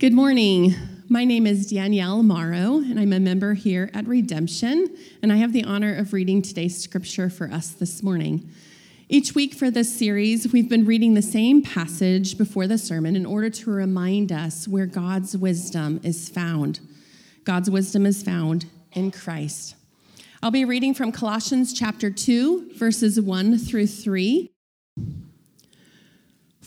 Good morning. My name is Danielle Morrow, and I'm a member here at Redemption, and I have the honor of reading today's scripture for us this morning. Each week for this series, we've been reading the same passage before the sermon in order to remind us where God's wisdom is found. God's wisdom is found in Christ. I'll be reading from Colossians chapter 2, verses 1 through 3.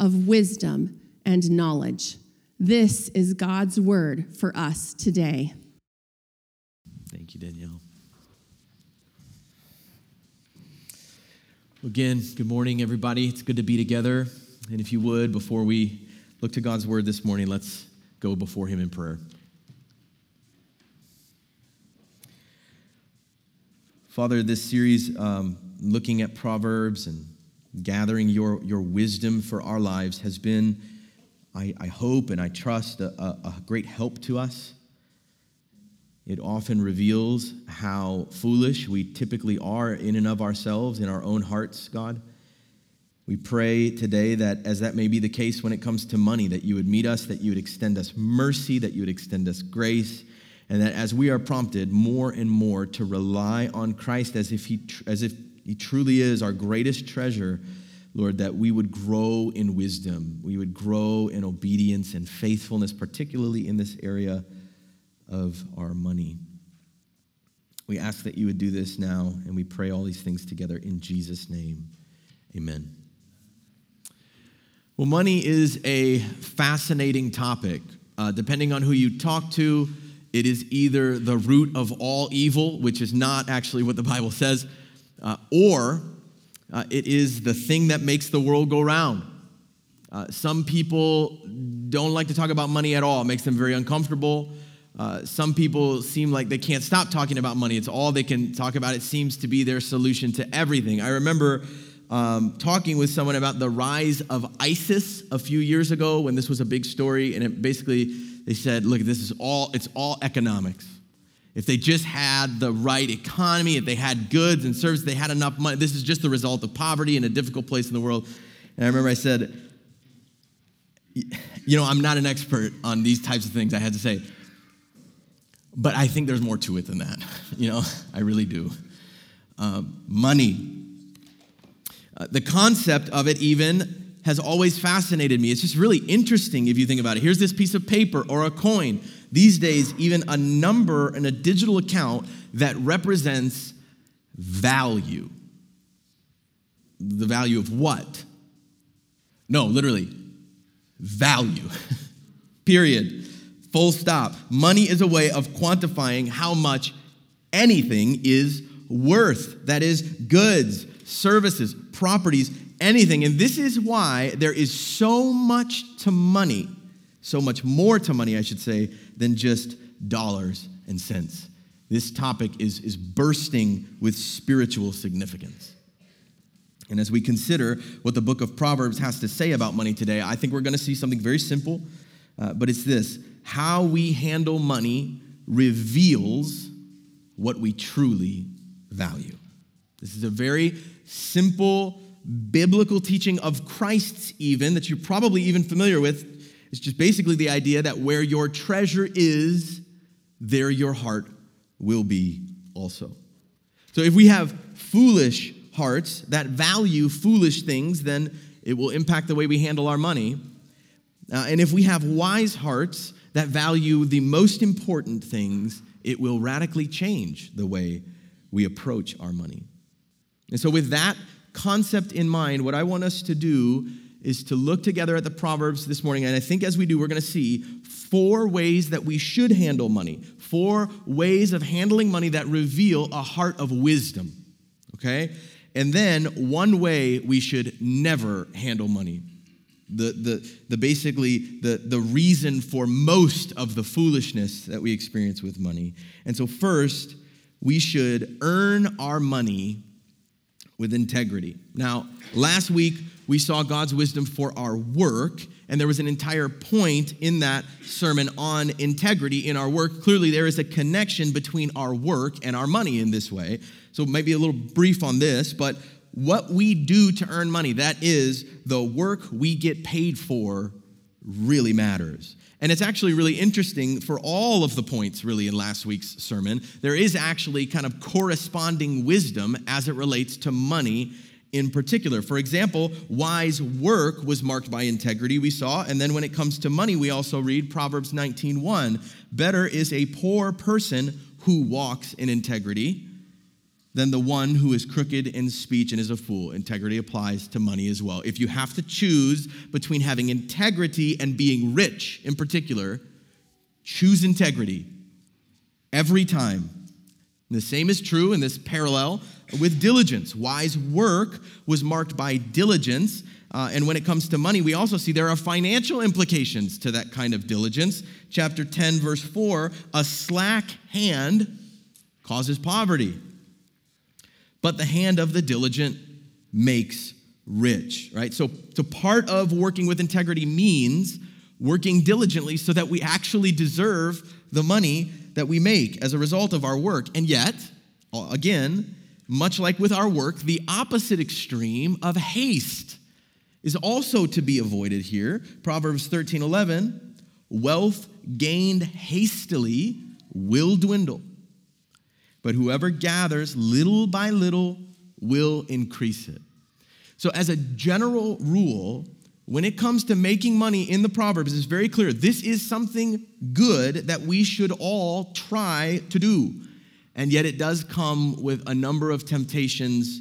of wisdom and knowledge. This is God's word for us today. Thank you, Danielle. Again, good morning, everybody. It's good to be together. And if you would, before we look to God's word this morning, let's go before Him in prayer. Father, this series, um, looking at Proverbs and gathering your, your wisdom for our lives has been, I, I hope and I trust, a, a, a great help to us. It often reveals how foolish we typically are in and of ourselves, in our own hearts, God. We pray today that as that may be the case when it comes to money, that you would meet us, that you would extend us mercy, that you would extend us grace, and that as we are prompted more and more to rely on Christ as if he, as if he truly is our greatest treasure, Lord, that we would grow in wisdom. We would grow in obedience and faithfulness, particularly in this area of our money. We ask that you would do this now, and we pray all these things together in Jesus' name. Amen. Well, money is a fascinating topic. Uh, depending on who you talk to, it is either the root of all evil, which is not actually what the Bible says, uh, or uh, it is the thing that makes the world go round. Uh, some people don't like to talk about money at all, it makes them very uncomfortable. Uh, some people seem like they can't stop talking about money. It's all they can talk about. It seems to be their solution to everything. I remember um, talking with someone about the rise of ISIS a few years ago when this was a big story, and it basically they said, "Look, this is all it's all economics." If they just had the right economy, if they had goods and services, they had enough money. This is just the result of poverty in a difficult place in the world. And I remember I said, you know, I'm not an expert on these types of things, I had to say. But I think there's more to it than that. You know, I really do. Um, money. Uh, the concept of it, even, has always fascinated me. It's just really interesting if you think about it. Here's this piece of paper or a coin these days, even a number in a digital account that represents value. The value of what? No, literally, value. Period. Full stop. Money is a way of quantifying how much anything is worth. That is, goods, services, properties, anything. And this is why there is so much to money, so much more to money, I should say, than just dollars and cents. This topic is, is bursting with spiritual significance. And as we consider what the book of Proverbs has to say about money today, I think we're going to see something very simple, uh, but it's this how we handle money reveals what we truly value. This is a very simple biblical teaching of Christ's, even that you're probably even familiar with it's just basically the idea that where your treasure is, there your heart will be also. So if we have foolish hearts that value foolish things, then it will impact the way we handle our money. Uh, and if we have wise hearts that value the most important things, it will radically change the way we approach our money. And so, with that concept in mind, what I want us to do is to look together at the Proverbs this morning. And I think as we do, we're going to see four ways that we should handle money, four ways of handling money that reveal a heart of wisdom. Okay? And then one way we should never handle money. the, the, the basically the, the reason for most of the foolishness that we experience with money. And so, first, we should earn our money with integrity. Now, last week we saw God's wisdom for our work, and there was an entire point in that sermon on integrity in our work. Clearly, there is a connection between our work and our money in this way. So, maybe a little brief on this, but what we do to earn money, that is the work we get paid for, really matters. And it's actually really interesting for all of the points, really, in last week's sermon. There is actually kind of corresponding wisdom as it relates to money in particular. For example, wise work was marked by integrity, we saw. And then when it comes to money, we also read Proverbs 19:1. Better is a poor person who walks in integrity than the one who is crooked in speech and is a fool. Integrity applies to money as well. If you have to choose between having integrity and being rich in particular, choose integrity every time. And the same is true in this parallel with diligence. Wise work was marked by diligence. Uh, and when it comes to money, we also see there are financial implications to that kind of diligence. Chapter 10, verse 4 a slack hand causes poverty but the hand of the diligent makes rich, right? So, so part of working with integrity means working diligently so that we actually deserve the money that we make as a result of our work. And yet, again, much like with our work, the opposite extreme of haste is also to be avoided here. Proverbs 13 11, wealth gained hastily will dwindle but whoever gathers little by little will increase it. So, as a general rule, when it comes to making money in the Proverbs, it's very clear this is something good that we should all try to do. And yet, it does come with a number of temptations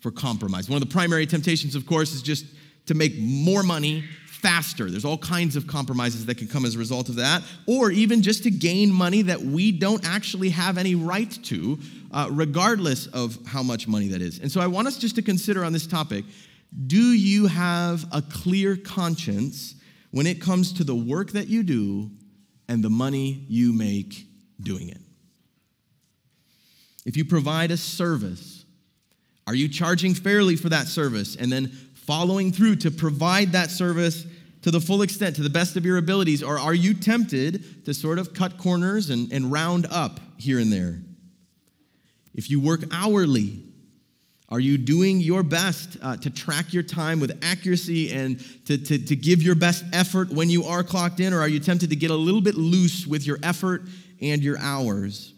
for compromise. One of the primary temptations, of course, is just to make more money faster. There's all kinds of compromises that can come as a result of that, or even just to gain money that we don't actually have any right to, uh, regardless of how much money that is. And so I want us just to consider on this topic do you have a clear conscience when it comes to the work that you do and the money you make doing it? If you provide a service, are you charging fairly for that service and then following through to provide that service to the full extent, to the best of your abilities? Or are you tempted to sort of cut corners and, and round up here and there? If you work hourly, are you doing your best uh, to track your time with accuracy and to, to, to give your best effort when you are clocked in? Or are you tempted to get a little bit loose with your effort and your hours?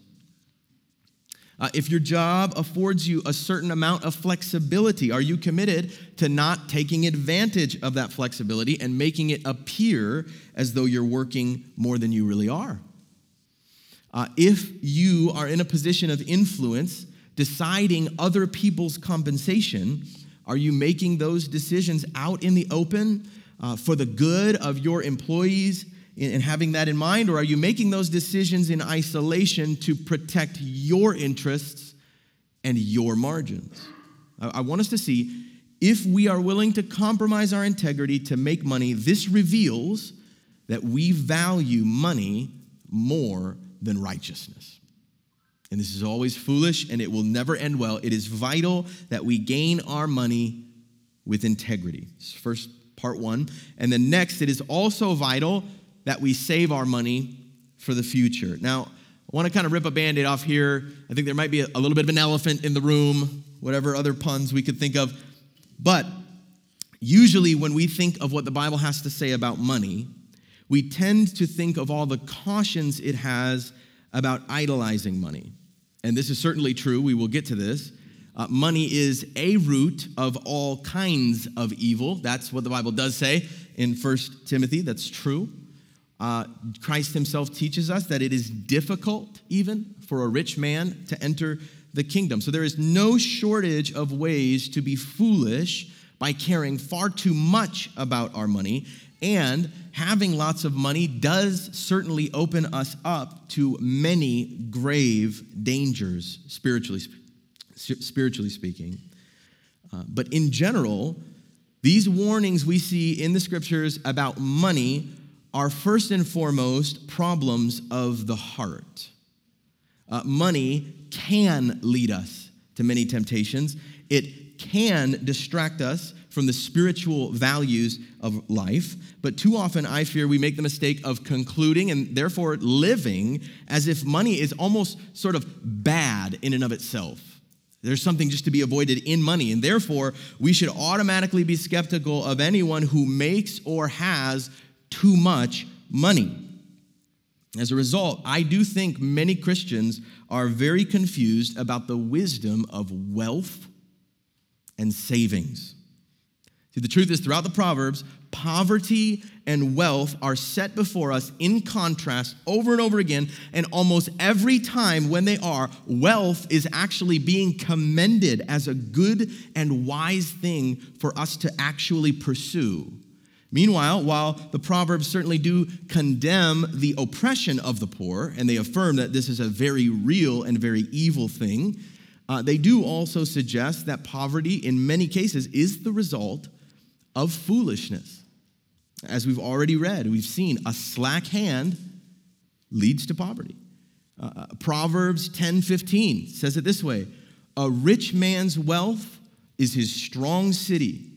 Uh, if your job affords you a certain amount of flexibility, are you committed to not taking advantage of that flexibility and making it appear as though you're working more than you really are? Uh, if you are in a position of influence, deciding other people's compensation, are you making those decisions out in the open uh, for the good of your employees and having that in mind, or are you making those decisions in isolation to protect your interests and your margins? I want us to see if we are willing to compromise our integrity to make money, this reveals that we value money more than righteousness. And this is always foolish and it will never end well. It is vital that we gain our money with integrity. First part one. And then next, it is also vital that we save our money for the future. Now, I want to kind of rip a band aid off here. I think there might be a, little bit of an elephant in the room, whatever other puns we could think of. But usually, when we think of what the Bible has to say about money, we tend to think of all the cautions it has about idolizing money. And this is certainly true. We will get to this. Uh, money is a root of all kinds of evil. That's what the Bible does say in First Timothy. That's true. Uh, Christ himself teaches us that it is difficult, even for a rich man, to enter the kingdom. So there is no shortage of ways to be foolish by caring far too much about our money. And having lots of money does certainly open us up to many grave dangers, spiritually, spiritually speaking. Uh, but in general, These warnings we see in the scriptures about money are first and foremost problems of the heart. Uh, money can lead us to many temptations. It can distract us from the spiritual values of life. But too often, I fear we make the mistake of concluding and therefore living as if money is almost sort of bad in and of itself. There's something just to be avoided in money. And therefore, we should automatically be skeptical of anyone who makes or has too much money. As a result, I do think many Christians are very confused about the wisdom of wealth and savings. See, the truth is, throughout the Proverbs, poverty and wealth are set before us in contrast over and over again. And almost every time when they are, wealth is actually being commended as a good and wise thing for us to actually pursue. Meanwhile, while the Proverbs certainly do condemn the oppression of the poor, and they affirm that this is a very real and very evil thing, uh, they do also suggest that poverty, in many cases, is the result of foolishness. As we've already read, we've seen a slack hand leads to poverty. Uh, uh Proverbs 10:15 says it this way: "A rich man's wealth is his strong city.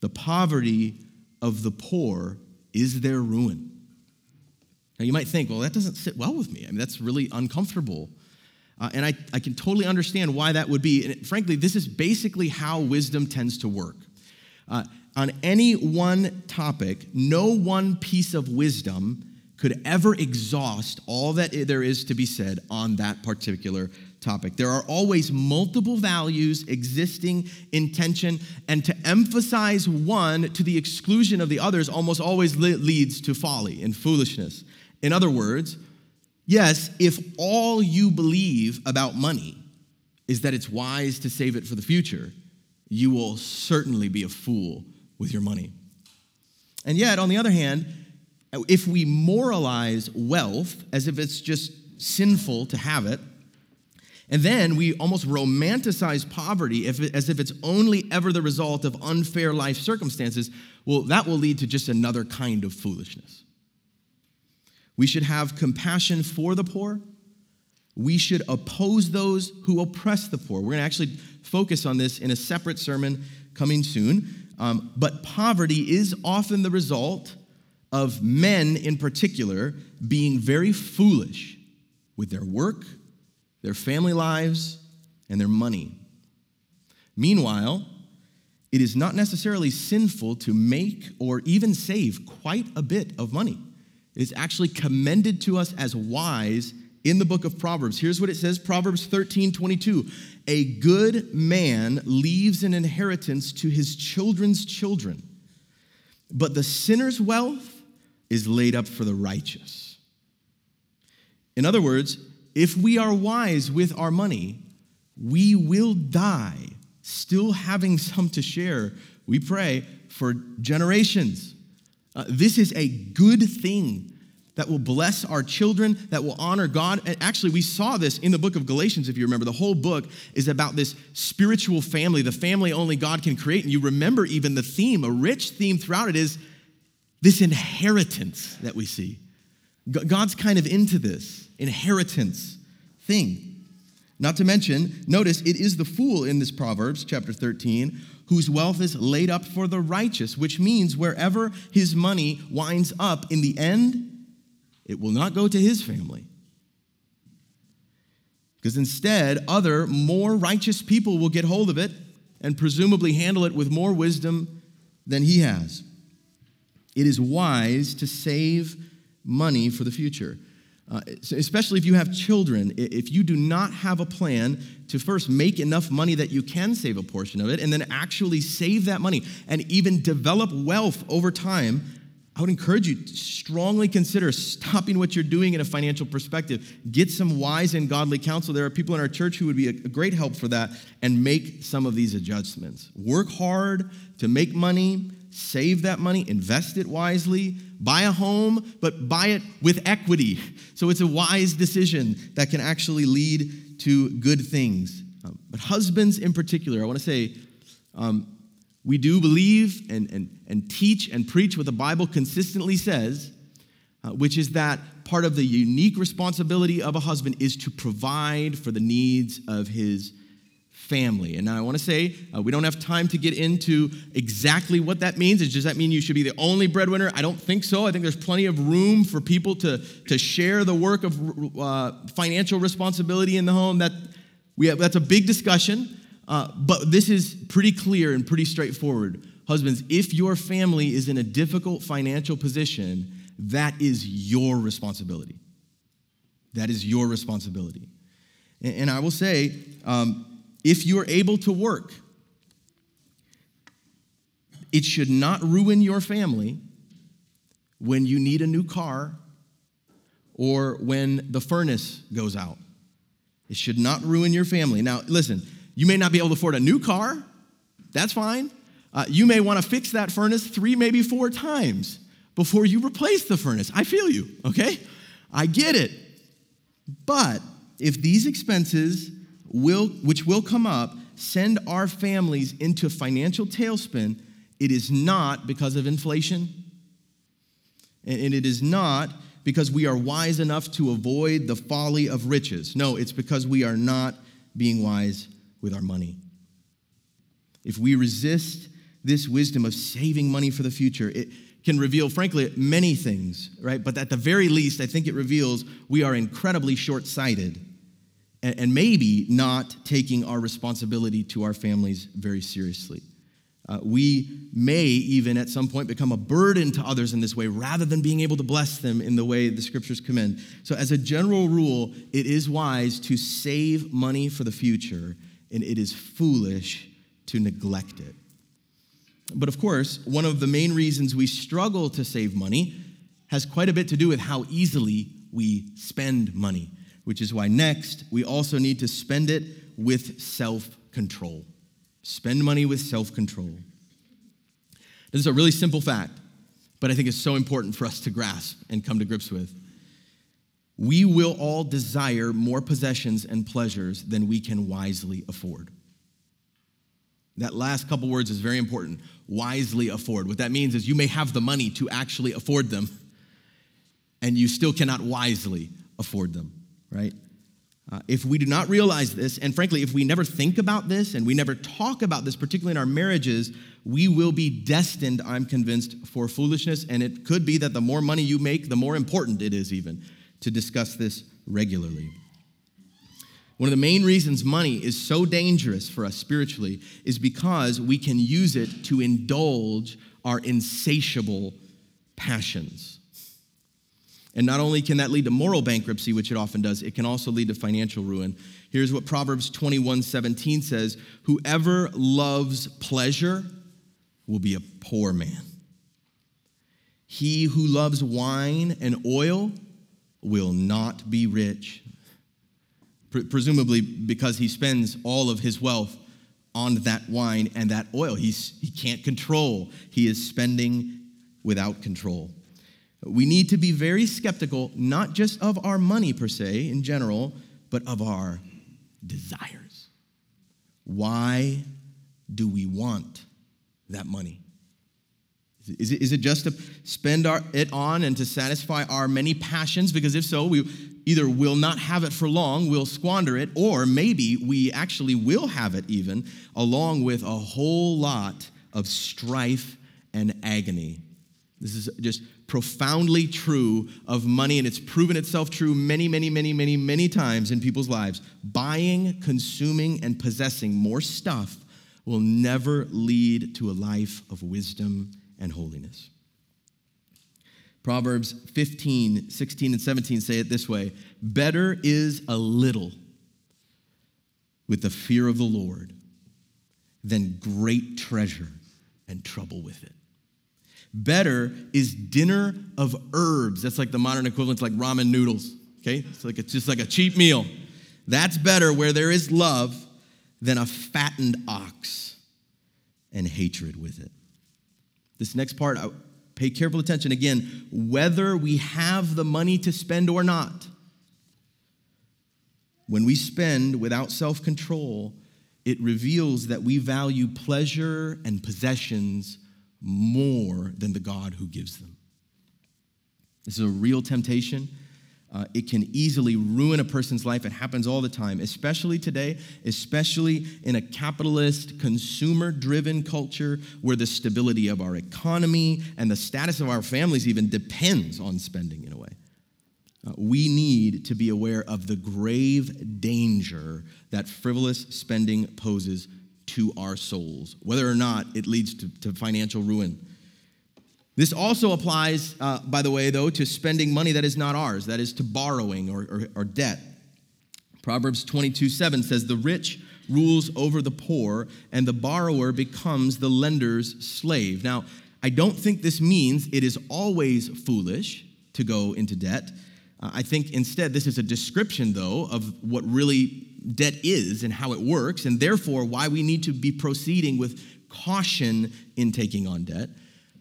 The poverty of the poor is their ruin. Now, you might think, well, that doesn't sit well with me. I mean, that's really uncomfortable. Uh, and I, I can totally understand why that would be. And frankly, this is basically how wisdom tends to work. Uh, on any one topic, no one piece of wisdom could ever exhaust all that there is to be said on that particular topic. There are always multiple values existing in tension, and to emphasize one to the exclusion of the others almost always leads to folly and foolishness. In other words, yes, if all you believe about money is that it's wise to save it for the future, you will certainly be a fool with your money. And yet, on the other hand, if we moralize wealth as if it's just sinful to have it, and then we almost romanticize poverty as if it's only ever the result of unfair life circumstances. Well, that will lead to just another kind of foolishness. We should have compassion for the poor. We should oppose those who oppress the poor. We're going to actually focus on this in a separate sermon coming soon. Um, but poverty is often the result of men in particular being very foolish with their work their family lives, and their money. Meanwhile, it is not necessarily sinful to make or even save quite a bit of money. It is actually commended to us as wise in the book of Proverbs. Here's what it says Proverbs 13 22. A good man leaves an inheritance to his children's children, but the sinner's wealth is laid up for the righteous. In other words, if we are wise with our money, we will die still having some to share. We pray for generations. Uh, this is a good thing that will bless our children, that will honor God. And actually, we saw this in the book of Galatians, if you remember. The whole book is about this spiritual family, the family only God can create. And you remember even the theme, a rich theme throughout it is this inheritance that we see. God's kind of into this inheritance thing. Not to mention, notice it is the fool in this Proverbs chapter 13 whose wealth is laid up for the righteous, which means wherever his money winds up in the end, it will not go to his family. Because instead, other, more righteous people will get hold of it and presumably handle it with more wisdom than he has. It is wise to save money for the future. Uh, especially if you have children, if you do not have a plan to first make enough money that you can save a portion of it and then actually save that money and even develop wealth over time, I would encourage you to strongly consider stopping what you're doing in a financial perspective. Get some wise and godly counsel. There are people in our church who would be a great help for that and make some of these adjustments. Work hard to make money, save that money, invest it wisely, buy a home, but buy it with equity. So it's a wise decision that can actually lead to good things. Um, but husbands in particular, I want to say, um, We do believe and, and, and teach and preach what the Bible consistently says, uh, which is that part of the unique responsibility of a husband is to provide for the needs of his family. And now I want to say, uh, we don't have time to get into exactly what that means. Does that mean you should be the only breadwinner? I don't think so. I think there's plenty of room for people to, to share the work of uh, financial responsibility in the home. That, we have, that's a big discussion, uh, but this is pretty clear and pretty straightforward. Husbands, if your family is in a difficult financial position, that is your responsibility. That is your responsibility. And, and I will say, um, if you are able to work, it should not ruin your family when you need a new car or when the furnace goes out. It should not ruin your family. Now, listen, you may not be able to afford a new car. That's fine. Uh, you may want to fix that furnace three, maybe four times before you replace the furnace. I feel you, okay? I get it. But if these expenses will, which will come up, send our families into financial tailspin, it is not because of inflation. And it is not because we are wise enough to avoid the folly of riches. No, it's because we are not being wise with our money. If we resist this wisdom of saving money for the future, it can reveal, frankly, many things, right? But at the very least, I think it reveals we are incredibly short sighted and maybe not taking our responsibility to our families very seriously. Uh, we may even at some point become a burden to others in this way rather than being able to bless them in the way the scriptures commend. So, as a general rule, it is wise to save money for the future, and it is foolish to neglect it. But of course, one of the main reasons we struggle to save money has quite a bit to do with how easily we spend money which is why next we also need to spend it with self control. Spend money with self control. This is a really simple fact, but I think it's so important for us to grasp and come to grips with. We will all desire more possessions and pleasures than we can wisely afford. That last couple words is very important. Wisely afford. What that means is you may have the money to actually afford them, and you still cannot wisely afford them right? Uh, if we do not realize this, and frankly, if we never think about this and we never talk about this, particularly in our marriages, we will be destined, I'm convinced, for foolishness. And it could be that the more money you make, the more important it is, even, to discuss this regularly. One of the main reasons money is so dangerous for us spiritually is because we can use it to indulge our insatiable passions. And not only can that lead to moral bankruptcy, which it often does, it can also lead to financial ruin. Here's what Proverbs 21 17 says Whoever loves pleasure will be a poor man. He who loves wine and oil will not be rich. Pre- presumably because he spends all of his wealth on that wine and that oil. He's, he can't control, he is spending without control. We need to be very skeptical, not just of our money per se in general, but of our desires. Why do we want that money? Is it, is it just to spend our, it on and to satisfy our many passions? Because if so, we either will not have it for long, we'll squander it, or maybe we actually will have it even, along with a whole lot of strife and agony. This is just profoundly true of money, and it's proven itself true many, many, many, many, many times in people's lives. Buying, consuming, and possessing more stuff will never lead to a life of wisdom and holiness. Proverbs 15, 16, and 17 say it this way Better is a little with the fear of the Lord than great treasure and trouble with it. Better is dinner of herbs. That's like the modern equivalent to like ramen noodles. Okay? It's like it's just like a cheap meal. That's better where there is love than a fattened ox and hatred with it. This next part, pay careful attention again. Whether we have the money to spend or not, when we spend without self control, it reveals that we value pleasure and possessions more than the God who gives them. This is a real temptation. Uh, it can easily ruin a person's life. It happens all the time, especially today, especially in a capitalist, consumer driven culture where the stability of our economy and the status of our families even depends on spending in a way. Uh, we need to be aware of the grave danger that frivolous spending poses to our souls, whether or not it leads to, to financial ruin. This also applies, uh, by the way, though, to spending money that is not ours, that is to borrowing or, or, or debt. Proverbs 22 7 says, The rich rules over the poor, and the borrower becomes the lender's slave. Now, I don't think this means it is always foolish to go into debt. Uh, I think instead, this is a description, though, of what really debt is and how it works, and therefore why we need to be proceeding with caution in taking on debt.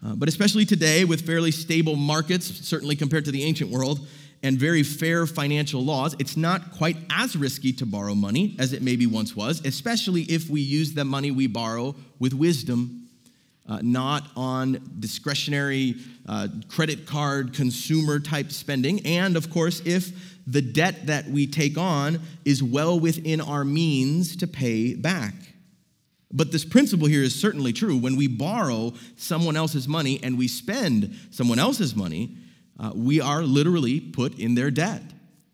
Uh, but especially today, with fairly stable markets, certainly compared to the ancient world, and very fair financial laws, it's not quite as risky to borrow money as it maybe once was, especially if we use the money we borrow with wisdom, uh, not on discretionary uh, credit card consumer type spending. And of course, if the debt that we take on is well within our means to pay back. But this principle here is certainly true. When we borrow someone else's money and we spend someone else's money, uh, we are literally put in their debt.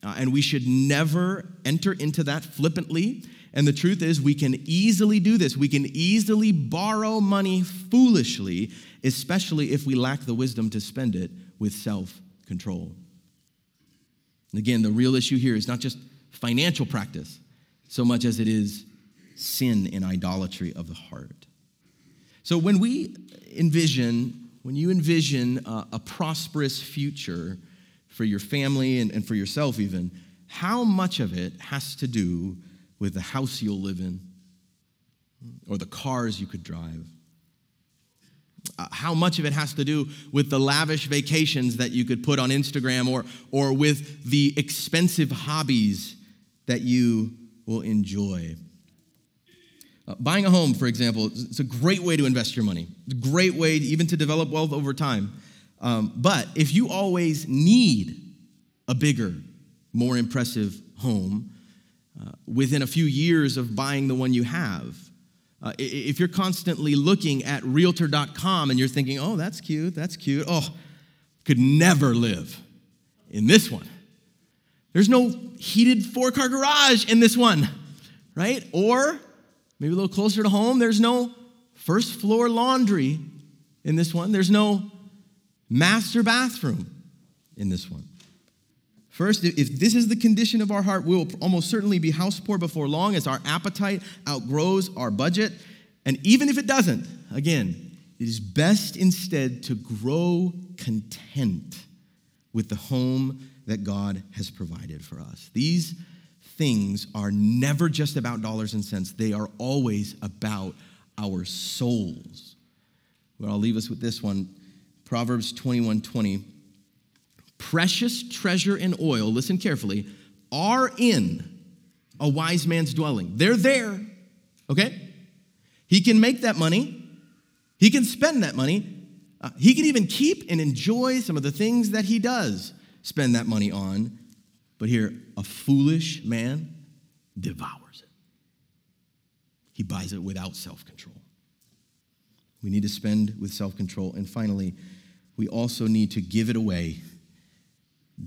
Uh, and we should never enter into that flippantly. And the truth is, we can easily do this. We can easily borrow money foolishly, especially if we lack the wisdom to spend it with self control. And Again, the real issue here is not just financial practice so much as it is sin and idolatry of the heart. So when we envision, when you envision a, a prosperous future for your family and, and for yourself, even, how much of it has to do with the house you'll live in or the cars you could drive? Uh, how much of it has to do with the lavish vacations that you could put on Instagram or, or with the expensive hobbies that you will enjoy? Uh, buying a home, for example, it's a great way to invest your money. It's a great way to, even to develop wealth over time. Um, but if you always need a bigger, more impressive home uh, within a few years of buying the one you have, uh, if you're constantly looking at realtor.com and you're thinking, oh, that's cute, that's cute, oh, could never live in this one. There's no heated four car garage in this one, right? Or Maybe a little closer to home, there's no first floor laundry in this one. There's no master bathroom in this one. First, if this is the condition of our heart, we will almost certainly be house poor before long as our appetite outgrows our budget. And even if it doesn't, again, it is best instead to grow content with the home that God has provided for us. These things are never just about dollars and cents, they are always about our souls. Well, I'll leave us with this one Proverbs 21 20. Precious treasure and oil, listen carefully, are in a wise man's dwelling. They're there, okay? He can make that money, he can spend that money, uh, he can even keep and enjoy some of the things that he does spend that money on. But here, a foolish man devours it. He buys it without self control. We need to spend with self control. And finally, we also need to give it away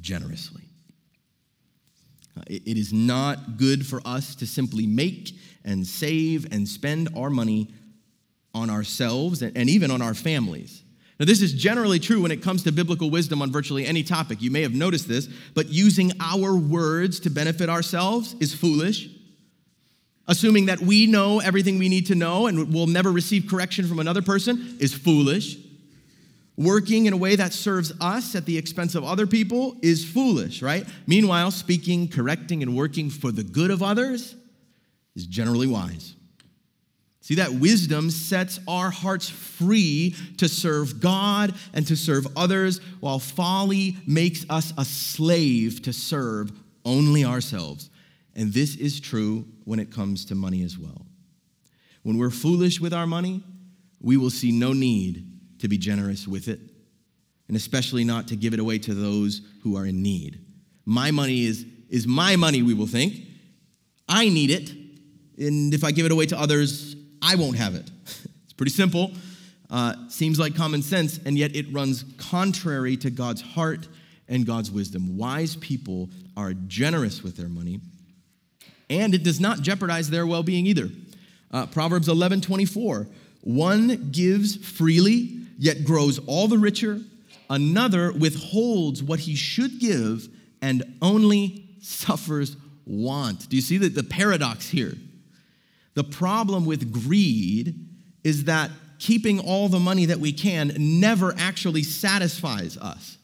generously. Uh, it is not good for us to simply make and save and spend our money on ourselves and even on our families. Now, this is generally true when it comes to biblical wisdom on virtually any topic. You may have noticed this, but using our words to benefit ourselves is foolish. Assuming that we know everything we need to know and will never receive correction from another person is foolish. Working in a way that serves us at the expense of other people is foolish, right? Meanwhile, speaking, correcting, and working for the good of others is generally wise. See, that wisdom sets our hearts free to serve God and to serve others, while folly makes us a slave to serve only ourselves. And this is true when it comes to money as well. When we're foolish with our money, we will see no need to be generous with it, and especially not to give it away to those who are in need. My money is, is my money, we will think. I need it, and if I give it away to others, I won't have it. it's pretty simple. Uh, seems like common sense, and yet it runs contrary to God's heart and God's wisdom. Wise people are generous with their money, and it does not jeopardize their well being either. Uh, Proverbs 11 24. One gives freely, yet grows all the richer. Another withholds what he should give and only suffers want. Do you see the, the paradox here? The problem with greed is that keeping all the money that we can never actually satisfies us.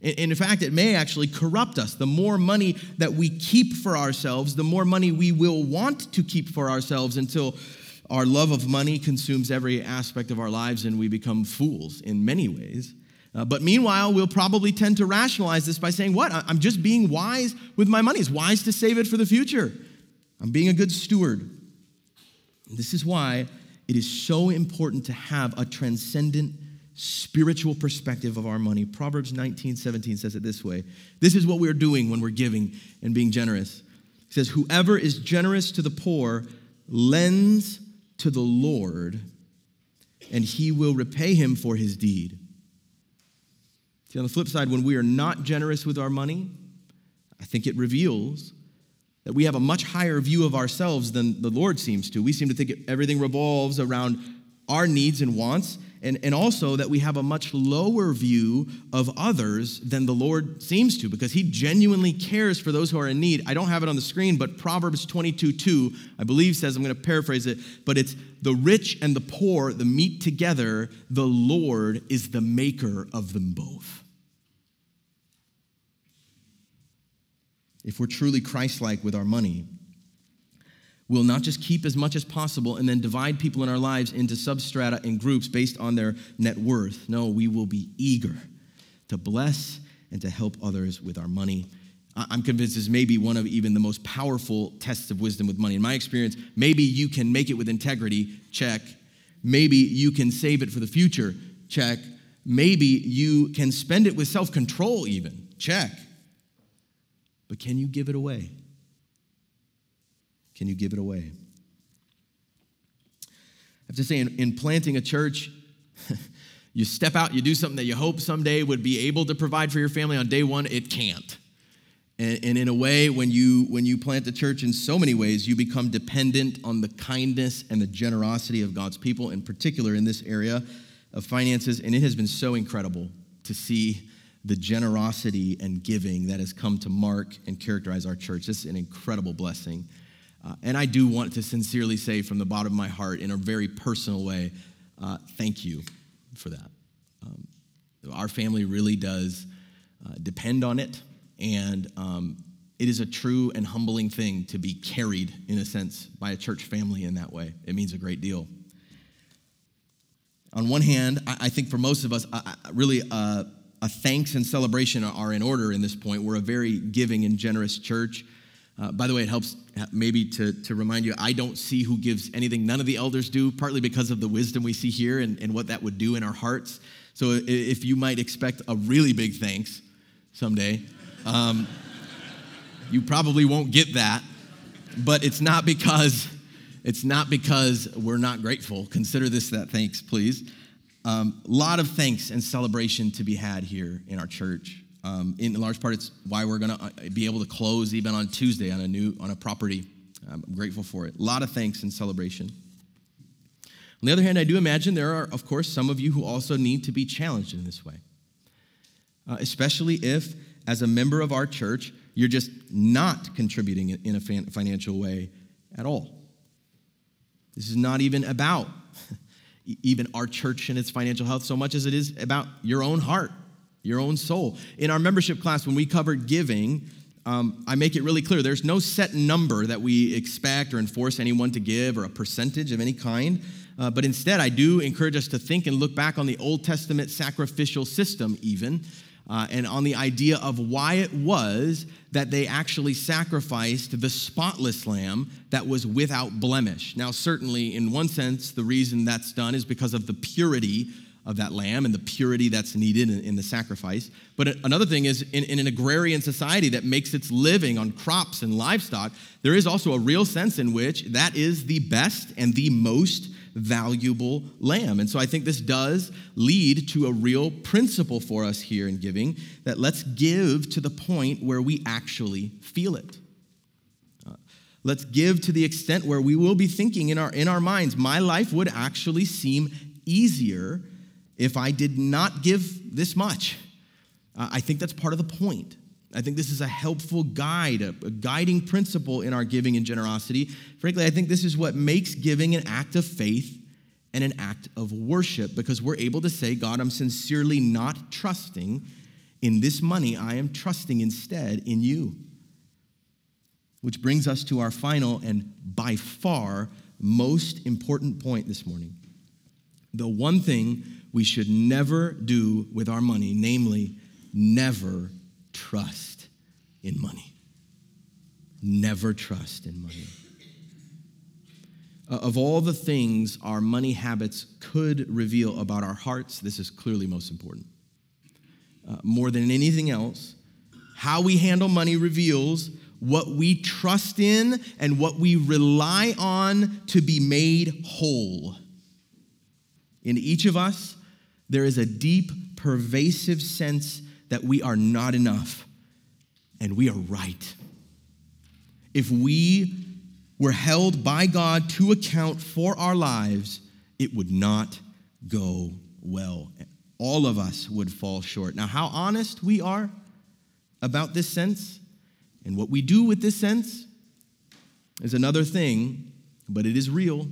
In fact, it may actually corrupt us. The more money that we keep for ourselves, the more money we will want to keep for ourselves until our love of money consumes every aspect of our lives and we become fools in many ways. Uh, but meanwhile, we'll probably tend to rationalize this by saying, What? I'm just being wise with my money. It's wise to save it for the future. I'm being a good steward. This is why it is so important to have a transcendent spiritual perspective of our money. Proverbs 19, 17 says it this way. This is what we're doing when we're giving and being generous. It says, Whoever is generous to the poor lends to the Lord, and he will repay him for his deed. See, on the flip side, when we are not generous with our money, I think it reveals that we have a much higher view of ourselves than the Lord seems to. We seem to think everything revolves around our needs and wants, and, and also that we have a much lower view of others than the Lord seems to, because He genuinely cares for those who are in need. I don't have it on the screen, but Proverbs 22 2, I believe, says, I'm going to paraphrase it, but it's the rich and the poor, the meet together, the Lord is the maker of them both. If we're truly Christ like with our money, We'll not just keep as much as possible and then divide people in our lives into substrata and groups based on their net worth. No, we will be eager to bless and to help others with our money. I'm convinced this may be one of even the most powerful tests of wisdom with money. In my experience, maybe you can make it with integrity, check. Maybe you can save it for the future, check. Maybe you can spend it with self control, even, check. But can you give it away? Can you give it away? I have to say, in, in planting a church, you step out, you do something that you hope someday would be able to provide for your family on day one, it can't. And, and in a way, when you, when you plant the church in so many ways, you become dependent on the kindness and the generosity of God's people, in particular in this area of finances. And it has been so incredible to see the generosity and giving that has come to mark and characterize our church. This is an incredible blessing. Uh, and I do want to sincerely say from the bottom of my heart, in a very personal way, uh, thank you for that. Um, our family really does uh, depend on it, and um, it is a true and humbling thing to be carried, in a sense, by a church family in that way. It means a great deal. On one hand, I, I think for most of us, really uh, a thanks and celebration are in order in this point. We're a very giving and generous church. Uh, by the way, it helps maybe to, to remind you I don't see who gives anything none of the elders do, partly because of the wisdom we see here and, and what that would do in our hearts. So if you might expect a really big thanks someday, um, you probably won't get that. But it's not because it's not because we're not grateful. Consider this that thanks, please. A um, lot of thanks and celebration to be had here in our church. Um, in large part, it's why we're going to uh, be able to close even on Tuesday on a new on a property. I'm grateful for it. A lot of thanks and celebration. On the other hand, I do imagine there are, of course, some of you who also need to be challenged in this way, uh, especially if, as a member of our church, you're just not contributing in a financial way at all. This is not even about even our church and its financial health so much as it is about your own heart your own soul. In our membership class, when we covered giving, um, I make it really clear there's no set number that we expect or enforce anyone to give or a percentage of any kind. Uh, but instead, I do encourage us to think and look back on the Old Testament sacrificial system, even, uh, and on the idea of why it was that they actually sacrificed the spotless lamb that was without blemish. Now, certainly, in one sense, the reason that's done is because of the purity of that lamb and the purity that's needed in, in the sacrifice. But another thing is, in, in, an agrarian society that makes its living on crops and livestock, there is also a real sense in which that is the best and the most valuable lamb. And so I think this does lead to a real principle for us here in giving that let's give to the point where we actually feel it. Uh, let's give to the extent where we will be thinking in our, in our minds, my life would actually seem easier if I did not give this much. Uh, I think that's part of the point. I think this is a helpful guide, a, a, guiding principle in our giving and generosity. Frankly, I think this is what makes giving an act of faith and an act of worship because we're able to say, God, I'm sincerely not trusting in this money. I am trusting instead in you. Which brings us to our final and by far most important point this morning. The one thing we should never do with our money, namely, never trust in money. Never trust in money. Uh, of all the things our money habits could reveal about our hearts, this is clearly most important. Uh, more than anything else, how we handle money reveals what we trust in and what we rely on to be made whole. In each of us, there is a deep, pervasive sense that we are not enough, and we are right. If we were held by God to account for our lives, it would not go well. All of us would fall short. Now, how honest we are about this sense and what we do with this sense is another thing, but it is real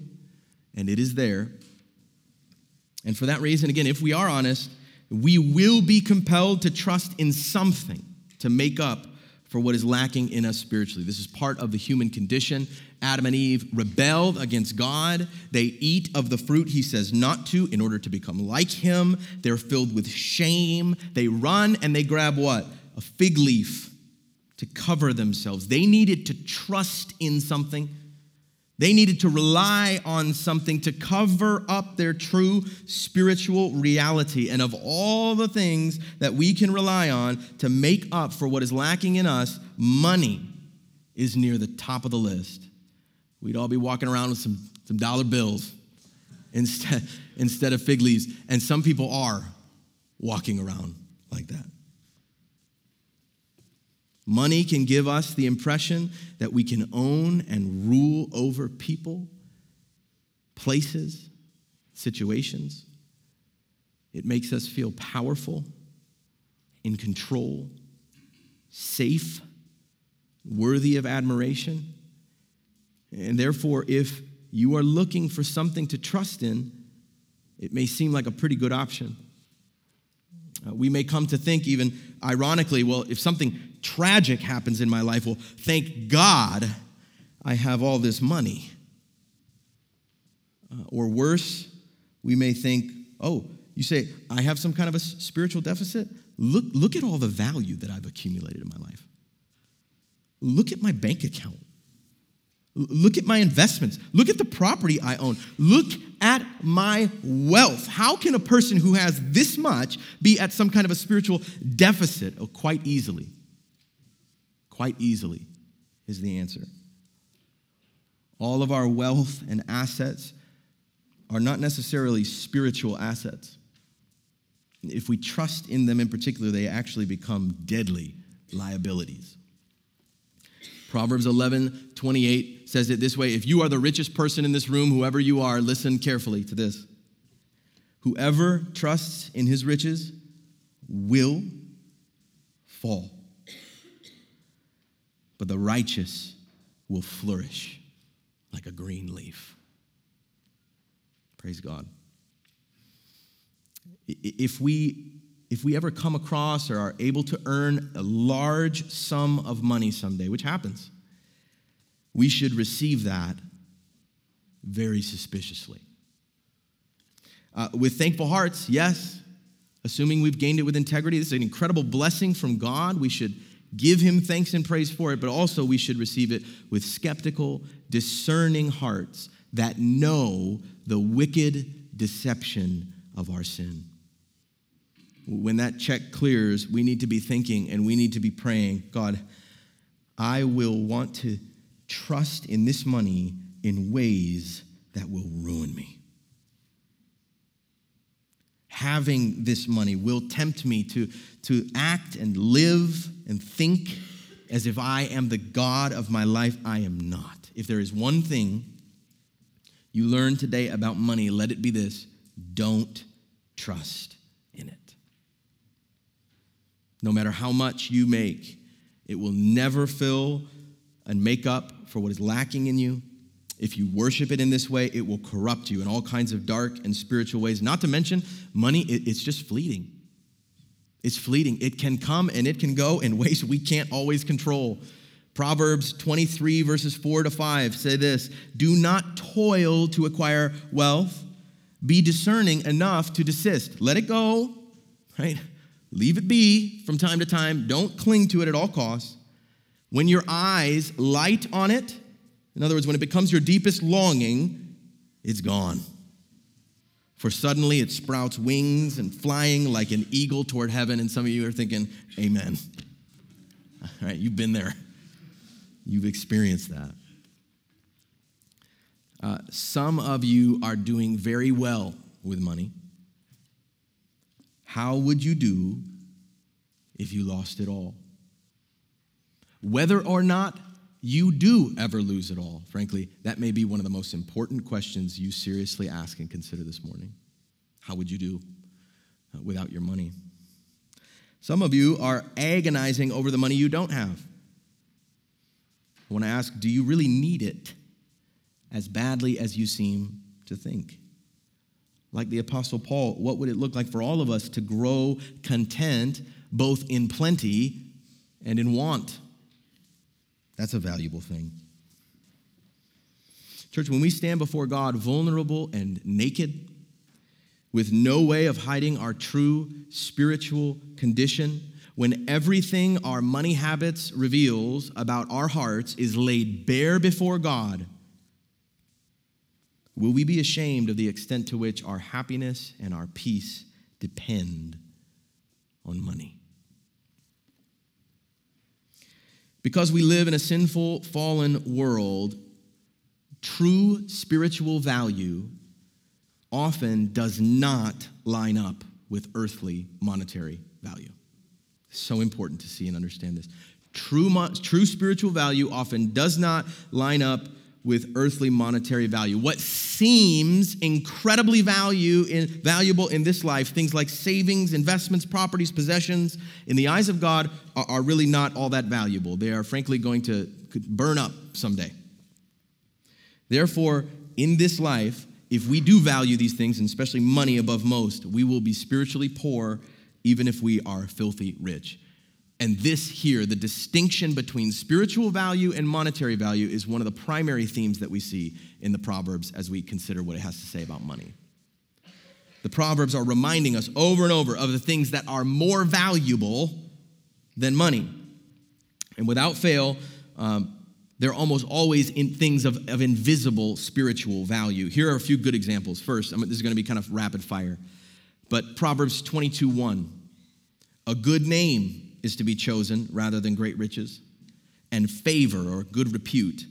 and it is there. And for that reason, again, if we are honest, we will be compelled to trust in something to make up for what is lacking in us spiritually. This is part of the human condition. Adam and Eve rebelled against God. They eat of the fruit he says not to in order to become like him. They're filled with shame. They run and they grab what? A fig leaf to cover themselves. They needed to trust in something they needed to rely on something to cover up their true spiritual reality. And of all the things that we can rely on to make up for what is lacking in us, money is near the top of the list. We'd all be walking around with some, some dollar bills instead, instead of fig leaves. And some people are walking around like that. Money can give us the impression that we can own and rule over people, places, situations. It makes us feel powerful, in control, safe, worthy of admiration. And therefore, if you are looking for something to trust in, it may seem like a pretty good option. Uh, we may come to think, even ironically, well, if something tragic happens in my life, well, thank God I have all this money. Uh, or worse, we may think, oh, you say, I have some kind of a spiritual deficit? Look, look at all the value that I've accumulated in my life. Look at my bank account. Look at my investments. Look at the property I own. Look at my wealth. How can a person who has this much be at some kind of a spiritual deficit? Oh, quite easily. Quite easily is the answer. All of our wealth and assets are not necessarily spiritual assets. If we trust in them in particular, they actually become deadly liabilities. Proverbs 11, 28 says it this way If you are the richest person in this room, whoever you are, listen carefully to this. Whoever trusts in his riches will fall, but the righteous will flourish like a green leaf. Praise God. If we if we ever come across or are able to earn a large sum of money someday, which happens, we should receive that very suspiciously. Uh, with thankful hearts, yes, assuming we've gained it with integrity. This is an incredible blessing from God. We should give him thanks and praise for it, but also we should receive it with skeptical, discerning hearts that know the wicked deception of our sin. When that check clears, we need to be thinking and we need to be praying God, I will want to trust in this money in ways that will ruin me. Having this money will tempt me to, to act and live and think as if I am the God of my life. I am not. If there is one thing you learn today about money, let it be this don't trust in it. No matter how much you make, it will never fill and make up for what is lacking in you. If you worship it in this way, it will corrupt you in all kinds of dark and spiritual ways. Not to mention, money, it's just fleeting. It's fleeting. It can come and it can go in ways we can't always control. Proverbs 23, verses 4 to 5 say this Do not toil to acquire wealth, be discerning enough to desist. Let it go, right? Leave it be from time to time. Don't cling to it at all costs. When your eyes light on it, in other words, when it becomes your deepest longing, it's gone. For suddenly it sprouts wings and flying like an eagle toward heaven. And some of you are thinking, Amen. All right, you've been there, you've experienced that. Uh, some of you are doing very well with money. How would you do if you lost it all? Whether or not you do ever lose it all, frankly, that may be one of the most important questions you seriously ask and consider this morning. How would you do uh, without your money? Some of you are agonizing over the money you don't have. I want to ask do you really need it as badly as you seem to think? Like the Apostle Paul, what would it look like for all of us to grow content both in plenty and in want? That's a valuable thing. Church, when we stand before God vulnerable and naked, with no way of hiding our true spiritual condition, when everything our money habits reveals about our hearts is laid bare before God, will we be ashamed of the extent to which our happiness and our peace depend on money? Because we live in a sinful, fallen world, true spiritual value often does not line up with earthly monetary value. So important to see and understand this. True, true spiritual value often does not line up with earthly monetary value. What seems incredibly value in, valuable in this life, things like savings, investments, properties, possessions, in the eyes of God are, are really not all that valuable. They are frankly going to burn up someday. Therefore, in this life, if we do value these things, and especially money above most, we will be spiritually poor even if we are filthy rich. And this here, the distinction between spiritual value and monetary value, is one of the primary themes that we see in the Proverbs as we consider what it has to say about money. The Proverbs are reminding us over and over of the things that are more valuable than money. And without fail, um, they're almost always in things of, of invisible spiritual value. Here are a few good examples. First, I mean, this is going to be kind of rapid fire, but Proverbs 22 1. A good name is to be chosen rather than great riches, and favor or good repute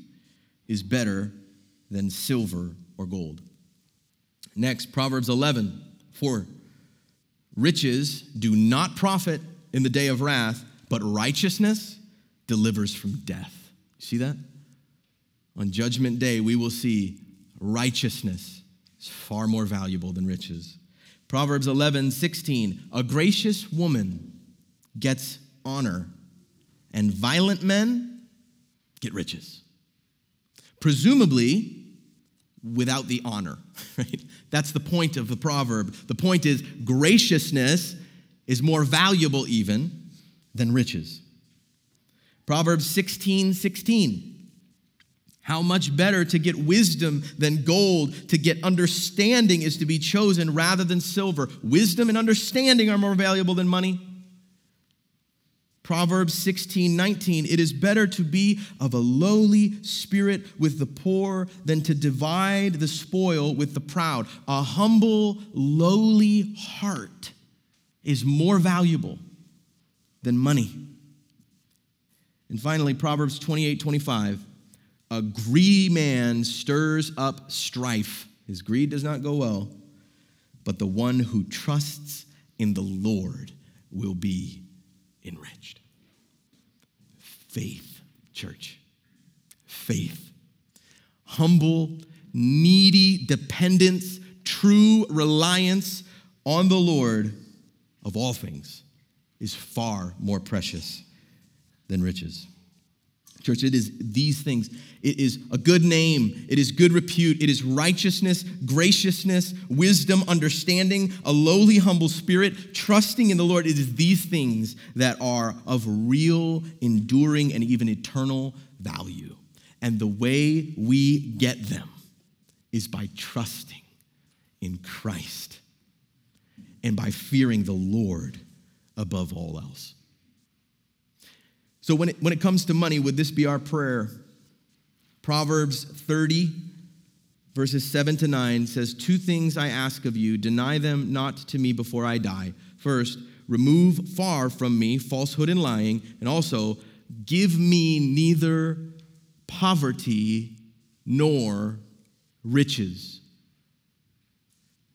is better than silver or gold. Next, Proverbs 11, 4. Riches do not profit in the day of wrath, but righteousness delivers from death. See that? On judgment day, we will see righteousness is far more valuable than riches. Proverbs 11, 16. A gracious woman gets honor, and violent men get riches. Presumably, without the honor, right? That's the point of the proverb. The point is graciousness is more valuable even than riches. Proverbs 16 16. How much better to get wisdom than gold, to get understanding is to be chosen rather than silver. Wisdom and understanding are more valuable than money. Proverbs 16, 19, it is better to be of a lowly spirit with the poor than to divide the spoil with the proud. A humble, lowly heart is more valuable than money. And finally, Proverbs 28, 25, a greedy man stirs up strife. His greed does not go well, but the one who trusts in the Lord will be enriched. Faith, church. Faith. Humble, needy dependence, true reliance on the Lord of all things is far more precious than riches. Church, it is these things. It is a good name. It is good repute. It is righteousness, graciousness, wisdom, understanding, a lowly, humble spirit, trusting in the Lord. It is these things that are of real, enduring, and even eternal value. And the way we get them is by trusting in Christ and by fearing the Lord above all else. So, when it, when it comes to money, would this be our prayer? Proverbs 30, verses 7 to 9 says, Two things I ask of you, deny them not to me before I die. First, remove far from me falsehood and lying, and also give me neither poverty nor riches.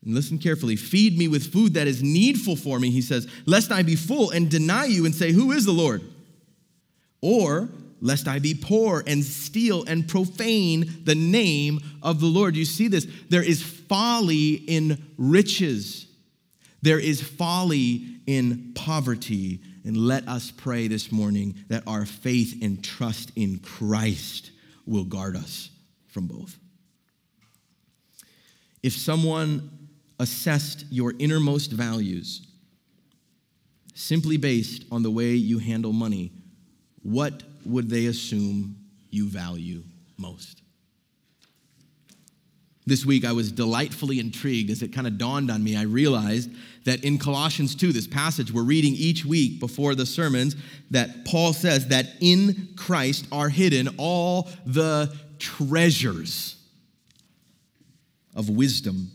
And listen carefully. Feed me with food that is needful for me, he says, lest I be full and deny you and say, Who is the Lord? Or lest I be poor and steal and profane the name of the Lord. You see this? There is folly in riches, there is folly in poverty. And let us pray this morning that our faith and trust in Christ will guard us from both. If someone assessed your innermost values simply based on the way you handle money, what would they assume you value most? This week, I was delightfully intrigued as it kind of dawned on me. I realized that in Colossians 2, this passage we're reading each week before the sermons, that Paul says that in Christ are hidden all the treasures of wisdom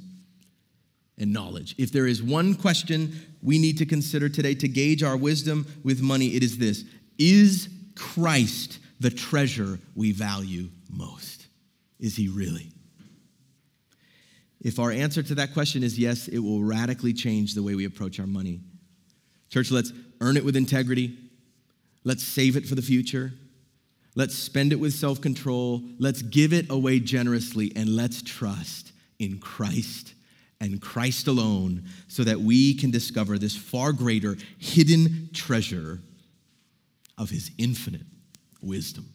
and knowledge. If there is one question we need to consider today to gauge our wisdom with money, it is this Is Christ the treasure we value most? Is he really? If our answer to that question is yes, it will radically change the way we approach our money. Church, let's earn it with integrity. Let's save it for the future. Let's spend it with self control. Let's give it away generously. And let's trust in Christ and Christ alone so that we can discover this far greater hidden treasure of his infinite wisdom.